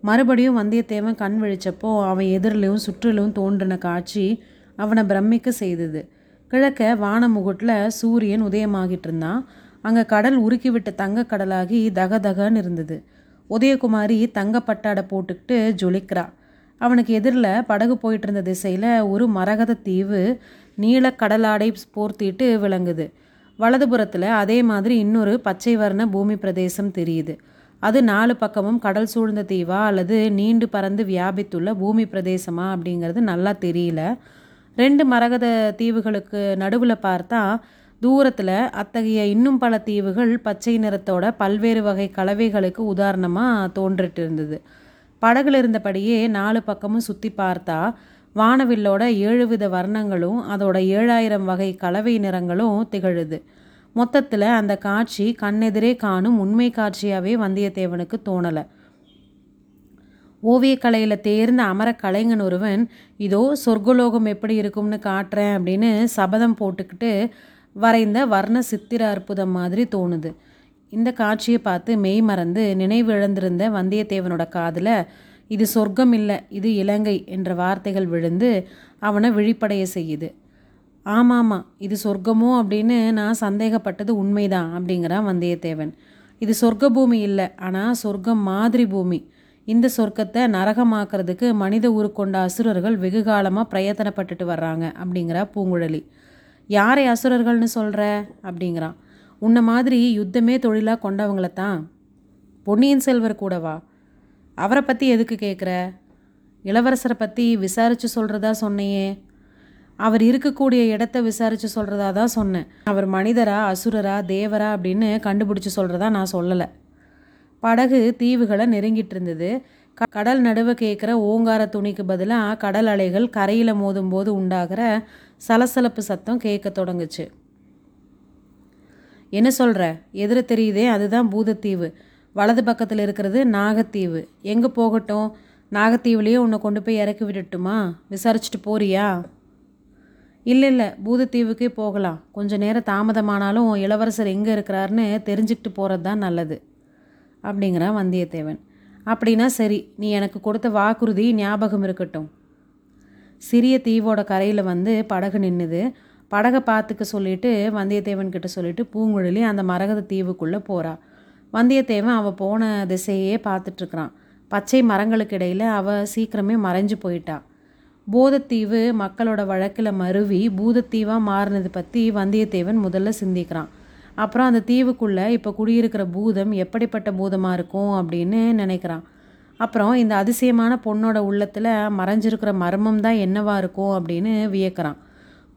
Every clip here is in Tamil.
மறுபடியும் வந்தியத்தேவன் கண் விழிச்சப்போ அவன் எதிரிலும் சுற்றிலும் தோன்றின காட்சி அவனை பிரமிக்க செய்தது. கிழக்க வானமுகுட்டில் சூரியன் உதயமாகிட்டு இருந்தான். அங்கே கடல் உருக்கிவிட்ட தங்க கடலாகி தக தகன்னு இருந்தது. உதயகுமாரி தங்க பட்டாடை போட்டுக்கிட்டு ஜொலிக்கிறா. அவனுக்கு எதிரில் படகு போயிட்டு இருந்த திசையில் ஒரு மரகத தீவு நீல கடலாடை போர்த்திட்டு விளங்குது. வலதுபுறத்தில் அதே மாதிரி இன்னொரு பச்சை வர்ண பூமி பிரதேசம் தெரியுது. அது நாலு பக்கமும் கடல் சூழ்ந்த தீவா அல்லது நீண்டு பறந்து வியாபித்துள்ள பூமி பிரதேசமா அப்படிங்கிறது நல்லா தெரியல. ரெண்டு மரகத தீவுகளுக்கு நடுவில் பார்த்தா தூரத்தில் அத்தகைய இன்னும் பல தீவுகள் பச்சை நிறத்தோட பல்வேறு வகை கலவைகளுக்கு உதாரணமாக தோன்றிட்டு இருந்தது. படகுல இருந்தபடியே நாலு பக்கமும் சுற்றி பார்த்தா வானவில்லோட ஏழு வித வர்ணங்களும் அதோட ஏழாயிரம் வகை கலவை நிறங்களும் திகழுது. மொத்தத்தில் அந்த காட்சி கண்ணெதிரே காணும் உண்மை காட்சியாகவே வந்தியத்தேவனுக்கு தோணலை. ஓவியக்கலையில் தேர்ந்த அமர கலைஞன் ஒருவன் இதோ சொர்க்கலோகம் எப்படி இருக்கும்னு காட்டுறேன் அப்படின்னு சபதம் போட்டுக்கிட்டு வரைந்த வர்ண சித்திர அற்புதம் மாதிரி தோணுது. இந்த காட்சியை பார்த்து மெய் மறந்து நினைவு இழந்திருந்த வந்தியத்தேவனோட காதில் இது சொர்க்கம் இல்லை இது இலங்கை என்ற வார்த்தைகள் விழுந்து அவனை விழிப்படைய செய்யுது. ஆமாம்மா இது சொர்க்கமோ அப்படின்னு நான் சந்தேகப்பட்டது உண்மைதான் அப்படிங்கிறான் வந்தியத்தேவன். இது சொர்க்க பூமி இல்லை ஆனால் சொர்க்கம் மாதிரி பூமி. இந்த சொர்க்கத்தை நரகமாக்குறதுக்கு மனித உருக்கொண்ட அசுரர்கள் வெகு காலமாக பிரயத்தனப்பட்டுட்டு வர்றாங்க அப்படிங்கிறா பூங்குழலி. யாரை அசுரர்கள்னு சொல்கிற அப்படிங்கிறான். உன்னை மாதிரி யுத்தமே தொழிலாக கொண்டவங்கள தான் பொன்னியின் செல்வர் கூடவா? அவரை பற்றி எதுக்கு கேட்குற இளவரசரை பற்றி விசாரித்து சொல்கிறதா சொன்னையே. அவர் இருக்கக்கூடிய இடத்த விசாரித்து சொல்கிறதா தான் சொன்னேன். அவர் மனிதரா அசுரரா தேவரா அப்படின்னு கண்டுபிடிச்சி சொல்கிறதா நான் சொல்லலை. படகு தீவுகளை நெருங்கிட்டு இருந்தது. க- கடல் நடுவே கேட்குற ஓங்கார துணிக்கு பதிலாக கடல் அலைகள் கரையில் மோதும்போது உண்டாகிற சலசலப்பு சத்தம் கேட்க தொடங்குச்சு. என்ன சொல்கிற எதிர தெரியுதே அதுதான் பூதத்தீவு. வலது பக்கத்தில் இருக்கிறது நாகத்தீவு. எங்கே போகட்டும்? நாகத்தீவுலேயே உன்னை கொண்டு போய் இறக்கி விடட்டுமா? விசாரிச்சுட்டு போறியா? இல்லை இல்லை பூதத்தீவுக்கே போகலாம். கொஞ்ச நேரம் தாமதமானாலும் இளவரசர் எங்கே இருக்கிறாருன்னு தெரிஞ்சுக்கிட்டு போகிறது தான் நல்லது அப்படிங்கிறான் வந்தியத்தேவன். அப்படின்னா சரி நீ எனக்கு கொடுத்த வாக்குறுதி ஞாபகம் இருக்கட்டும். சிறிய தீவோட கரையில் வந்து படகு நின்றுது படகை பார்த்துக்க சொல்லிட்டு வந்தியத்தேவன் கிட்ட சொல்லிட்டு பூங்குழலி அந்த மரகத தீவுக்குள்ளே போகிறா வந்தியத்தேவன் அவள் போன திசையே பார்த்துட்ருக்குறான் பச்சை மரங்களுக்கு இடையில் அவள் சீக்கிரமே மறைஞ்சு போயிட்டா. போதத்தீவு மக்களோட வழக்கில் மருவி பூதத்தீவாக மாறினது பற்றி வந்தியத்தேவன் முதல்ல சிந்திக்கிறான். அப்புறம் அந்த தீவுக்குள்ளே இப்போ குடியிருக்கிற பூதம் எப்படிப்பட்ட பூதமாக இருக்கும் அப்படின்னு நினைக்கிறான். அப்புறம் இந்த அதிசயமான பொண்ணோட உள்ளத்தில் மறைஞ்சிருக்கிற மர்மம் தான் என்னவாக இருக்கும் அப்படின்னு வியக்கிறான்.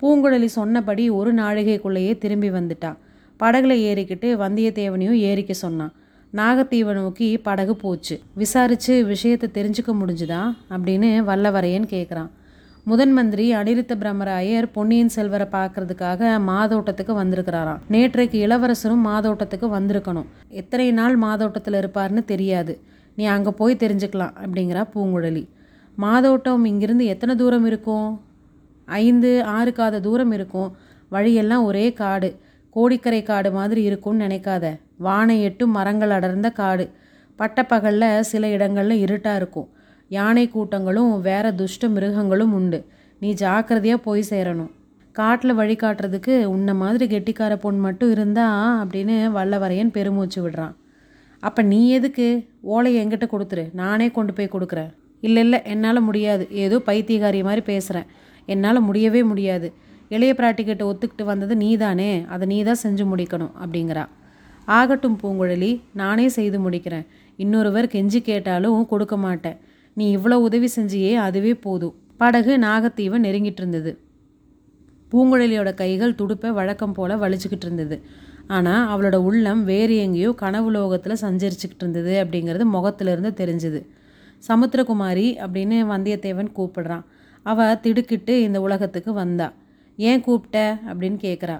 பூங்குழலி சொன்னபடி ஒரு நாழிகைக்குள்ளேயே திரும்பி வந்துட்டான் படகுல ஏறிக்கிட்டு வந்தியத்தேவனையும் ஏறிக்க சொன்னான். நாகத்தீவை நோக்கி படகு போச்சு. விசாரித்து விஷயத்தை தெரிஞ்சுக்க முடிஞ்சுதா அப்படின்னு வல்லவரையன் கேட்குறான் முதன் மந்திரி அனிருத்த பிரம்மராயர் பொன்னியின் செல்வரை பார்க்கறதுக்காக மாதோட்டத்துக்கு வந்திருக்கிறாராம். நேற்றைக்கு இளவரசரும் மாதோட்டத்துக்கு வந்திருக்கணும். எத்தனை நாள் மாதோட்டத்தில் இருப்பார்னு தெரியாது. நீ அங்கே போய் தெரிஞ்சுக்கலாம் அப்படிங்கிறா பூங்குழலி. மாதோட்டம் இங்கிருந்து எத்தனை தூரம் இருக்கும்? ஐந்து ஆறு காத தூரம் இருக்கும். வழியெல்லாம் ஒரே காடு. கோடிக்கரை காடு மாதிரி இருக்கும்னு நினைக்காத. வானை எட்டும் மரங்கள் அடர்ந்த காடு. பட்டப்பகலில் சில இடங்களில் இருட்டாக இருக்கும். யானை கூட்டங்களும் வேற துஷ்ட மிருகங்களும் உண்டு. நீ ஜாக்கிரதையாக போய் சேரணும். காட்டில் வழி காட்டுறதுக்கு உன்னை மாதிரி கெட்டிக்கார பொண்ணு மட்டும் இருந்தா அப்படின்னு வல்லவரையன் பெருமூச்சு விடுறான். அப்போ நீ எதுக்கு? ஓலையை எங்கிட்ட கொடுத்துரு. நானே கொண்டு போய் கொடுக்குறேன். இல்லை இல்லை என்னால் முடியாது. ஏதோ பைத்தியகாரி மாதிரி பேசுகிறேன் என்னால் முடியவே முடியாது. இளைய பிராட்டிக்கிட்ட ஒத்துக்கிட்டு வந்தது நீ தானே அதை நீ தான் செஞ்சு முடிக்கணும் அப்படிங்கிறா. ஆகட்டும் பூங்குழலி நானே செய்து முடிக்கிறேன். இன்னொருவர் கெஞ்சி கேட்டாலும் கொடுக்க மாட்டேன். நீ இவ்வளோ உதவி செஞ்சியே அதுவே போதும் படகு நாகத்தீவை நெருங்கிட்டு இருந்தது பூங்குழலியோட கைகள் துடுப்பை வழக்கம் போல வலிச்சுக்கிட்டு இருந்தது ஆனால் அவளோட உள்ளம் வேறு எங்கேயோ கனவு லோகத்தில் சஞ்சரிச்சுக்கிட்டு இருந்தது அப்படிங்கிறது முகத்திலிருந்து தெரிஞ்சுது. சமுத்திரகுமாரி அப்படின்னு வந்தியத்தேவன் கூப்பிடுறான். அவ திடுக்கிட்டு இந்த உலகத்துக்கு வந்தா. ஏன் கூப்பிட்ட? அப்படின்னு கேட்குறா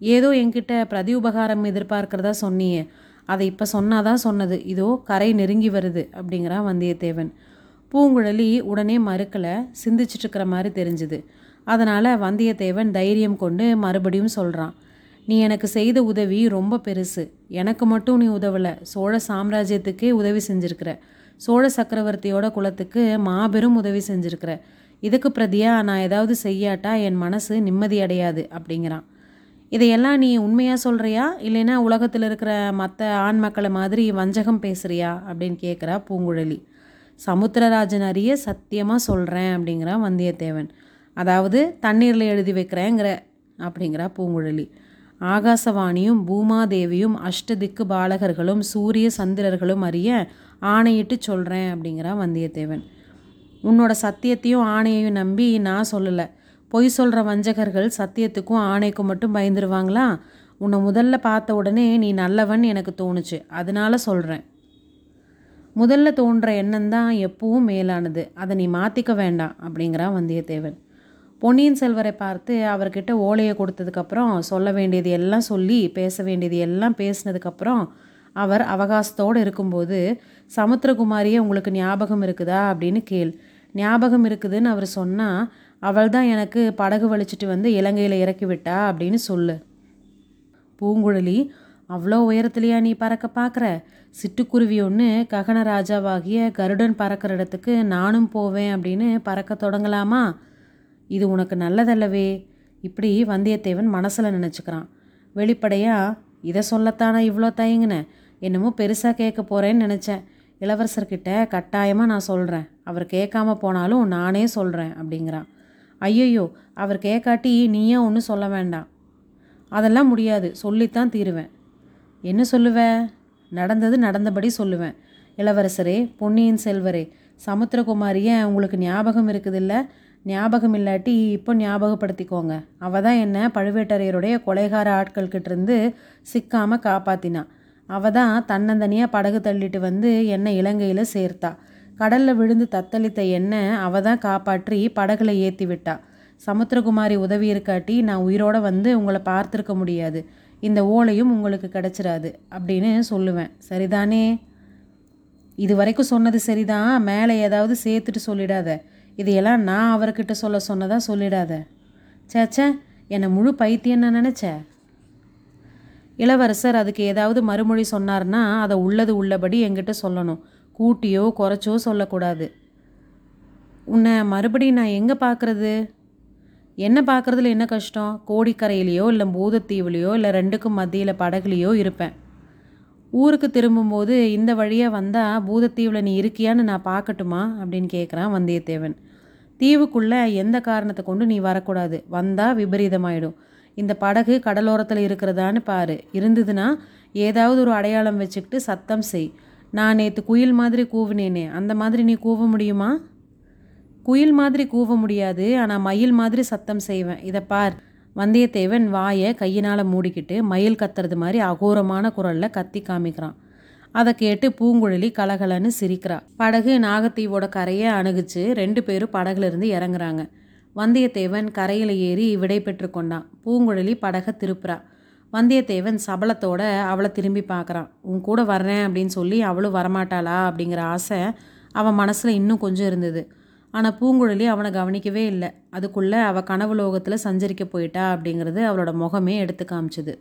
ஏதோ என்கிட்ட பிரதி உபகாரம் எதிர்பார்க்கிறதா சொன்னியே. அதை இப்போ சொன்னாதான் சொன்னது. இதோ கரை நெருங்கி வருது அப்படிங்கிறான் வந்தியத்தேவன். பூங்குழலி உடனே மறுக்கலை சிந்திச்சிட்ருக்கிற மாதிரி தெரிஞ்சுது. அதனால் வந்தியத்தேவன் தைரியம் கொண்டு மறுபடியும் சொல்கிறான் நீ எனக்கு செய்த உதவி ரொம்ப பெருசு. எனக்கு மட்டும் நீ உதவலை. சோழ சாம்ராஜ்யத்துக்கே உதவி செஞ்சுருக்கிற. சோழ சக்கரவர்த்தியோட குலத்துக்கு மாபெரும் உதவி செஞ்சுருக்கிற. இதுக்கு பிரதியாக நான் ஏதாவது செய்யாட்டா? என் மனசு நிம்மதி அடையாது அப்படிங்கிறான். இதையெல்லாம் நீ உண்மையாக சொல்கிறியா இல்லைன்னா உலகத்தில் இருக்கிற மற்ற ஆண் மக்களை மாதிரி வஞ்சகம் பேசுகிறியா அப்படின்னு கேட்குறா பூங்குழலி. சமுத்திரராஜன் அறிய சத்தியமாக சொல்கிறேன் அப்படிங்கிறான் வந்தியத்தேவன். அதாவது தண்ணீரில் எழுதி வைக்கிறேங்கிற அப்படிங்கிறா பூங்குழலி. ஆகாசவாணியும் பூமாதேவியும் அஷ்டதிக்கு பாலகர்களும் சூரிய சந்திரர்களும் அறிய ஆணையிட்டு சொல்கிறேன் அப்படிங்கிறா வந்தியத்தேவன். உன்னோட சத்தியத்தையும் ஆணையையும் நம்பி நான் சொல்லலை. பொய் சொல்கிற வஞ்சகர்கள் சத்தியத்துக்கும் ஆணைக்கும் மட்டும் பயந்துருவாங்களா? உன்னை முதல்ல பார்த்த உடனே நீ நல்லவன் எனக்கு தோணுச்சு. அதனால சொல்கிறேன் முதல்ல தோன்ற எண்ணம் தான் எப்பவும் மேலானது. அதை நீ மாற்றிக்க வேண்டாம் அப்படிங்கிறான் வந்தியத்தேவன். பொன்னியின் செல்வரை பார்த்து அவர்கிட்ட ஓலையை கொடுத்ததுக்கப்புறம் சொல்ல வேண்டியது எல்லாம் சொல்லி பேச வேண்டியது எல்லாம் பேசினதுக்கப்புறம் அவர் அவகாசத்தோடு இருக்கும்போது சமுத்திரகுமாரியே உங்களுக்கு ஞாபகம் இருக்குதா? அப்படின்னு கேள். ஞாபகம் இருக்குதுன்னு அவர் சொன்னால் அவள் தான் எனக்கு படகு வலிச்சிட்டு வந்து இலங்கையில் இறக்கி விட்டா? அப்படின்னு சொல்லு. பூங்குழலி அவ்வளோ உயரத்துலையா நீ பறக்க பார்க்குற சிட்டுக்குருவி ஒன்று ககன ராஜாவாகிய கருடன் பறக்கிற இடத்துக்கு நானும் போவேன் அப்படின்னு பறக்க தொடங்கலாமா? இது உனக்கு நல்லதல்லவே. இப்படி வந்தியத்தேவன் மனசில் நினச்சிக்கிறான். வெளிப்படையாக இதை சொல்லத்தானே இவ்வளோ தயங்கினேன் என்னமோ பெருசாக கேட்க போகிறேன்னு நினச்சேன். இளவரசர்கிட்ட கட்டாயமாக நான் சொல்கிறேன் அவர் கேட்காம போனாலும் நானே சொல்கிறேன் அப்படிங்கிறான். ஐயையோ அவர் கேட்காட்டி நீயே ஒன்றும் சொல்ல வேண்டாம். அதெல்லாம் முடியாது. சொல்லித்தான் தீருவேன். என்ன சொல்லுவேன்? நடந்தது நடந்தபடி சொல்லுவேன். இளவரசரே பொன்னியின் செல்வரே சமுத்திரகுமாரியை உங்களுக்கு ஞாபகம் இருக்குதில்ல? ஞாபகம் இல்லாட்டி இப்போ ஞாபகப்படுத்திக்கோங்க. அவள் தான் என்ன பழுவேட்டரையருடைய கொலைகார ஆட்கள்கிட்டருந்து சிக்காமல் காப்பாத்தினா. அவள் தான் தன்னந்தனியாக படகு தள்ளிட்டு வந்து என்னை இலங்கையில் சேர்த்தா. கடலில் விழுந்து தத்தளித்த என்ன அவள் தான் காப்பாற்றி படகுல ஏற்றி விட்டா சமுத்திரகுமாரி உதவி இருக்காட்டி நான் உயிரோடு வந்து உங்களை பார்த்துருக்க முடியாது. இந்த ஓலையும் உங்களுக்கு கிடச்சிடாது அப்படின்னு சொல்லுவேன். சரிதானே? இது வரைக்கும் சொன்னது சரிதான். மேலே ஏதாவது சேர்த்துட்டு சொல்லிடாத. இதையெல்லாம் நான் அவர்கிட்ட சொல்ல சொன்னதாக சொல்லிடாத. சேச்சே என்னை முழு பைத்தியம் நினச்ச இளவரசர் அதுக்கு ஏதாவது மறுமொழி சொன்னார்னா அதை உள்ளது உள்ளபடி என்கிட்ட சொல்லணும். கூட்டியோ குறைச்சோ சொல்லக்கூடாது. உன்னை மறுபடியும் நான் எங்கே பார்க்குறது என்ன பார்க்குறதுல என்ன கஷ்டம்? கோடிக்கரையிலையோ இல்லை பூதத்தீவுலையோ இல்லை ரெண்டுக்கும் மத்தியில் படகுலையோ இருப்பேன். ஊருக்கு திரும்பும்போது இந்த வழியாக வந்தால் பூதத்தீவில் நீ இருக்கியான்னு நான் பார்க்கட்டுமா? அப்படின்னு கேட்குறான் வந்தியத்தேவன். தீவுக்குள்ளே எந்த காரணத்தை கொண்டு நீ வரக்கூடாது. வந்தால் விபரீதமாயிடும். இந்த படகு கடலோரத்தில் இருக்கிறதான்னு பாரு. இருந்ததுன்னா ஏதாவது ஒரு அடையாளம் வச்சுக்கிட்டு சத்தம் செய். நான் நேற்று குயில் மாதிரி கூவினேனே அந்த மாதிரி நீ கூவ முடியுமா? குயில் மாதிரி கூவ முடியாது ஆனால் மயில் மாதிரி சத்தம் செய்வேன். இதை பார். வந்தியத்தேவன் வாயை கையினால் மூடிக்கிட்டு மயில் கத்துறது மாதிரி அகோரமான குரலில் கத்தி காமிக்கிறான். அதை கேட்டு பூங்குழலி கலகலன்னு சிரிக்கிறா. படகு நாகத்தீவோட கரையை அணுகுச்சு. ரெண்டு பேரும் படகுலேருந்து இறங்குறாங்க. வந்தியத்தேவன் கரையில் ஏறி விடை பெற்று கொண்டான். பூங்குழலி படகை திருப்புறா. வந்தியத்தேவன் சபலத்தோட அவளை திரும்பி பார்க்குறான் உன் கூட வர்றேன் அப்படின்னு சொல்லி அவளும் வரமாட்டாளா அப்படிங்கிற ஆசை அவன் மனசில் இன்னும் கொஞ்சம் இருந்தது. ஆனால் பூங்குழலி அவனை கவனிக்கவே இல்லை. அதுக்குள்ளே அவள் கனவு லோகத்தில் சஞ்சரிக்க போயிட்டா அப்படிங்கிறது அவளோட முகமே எடுத்து காமிச்சுது.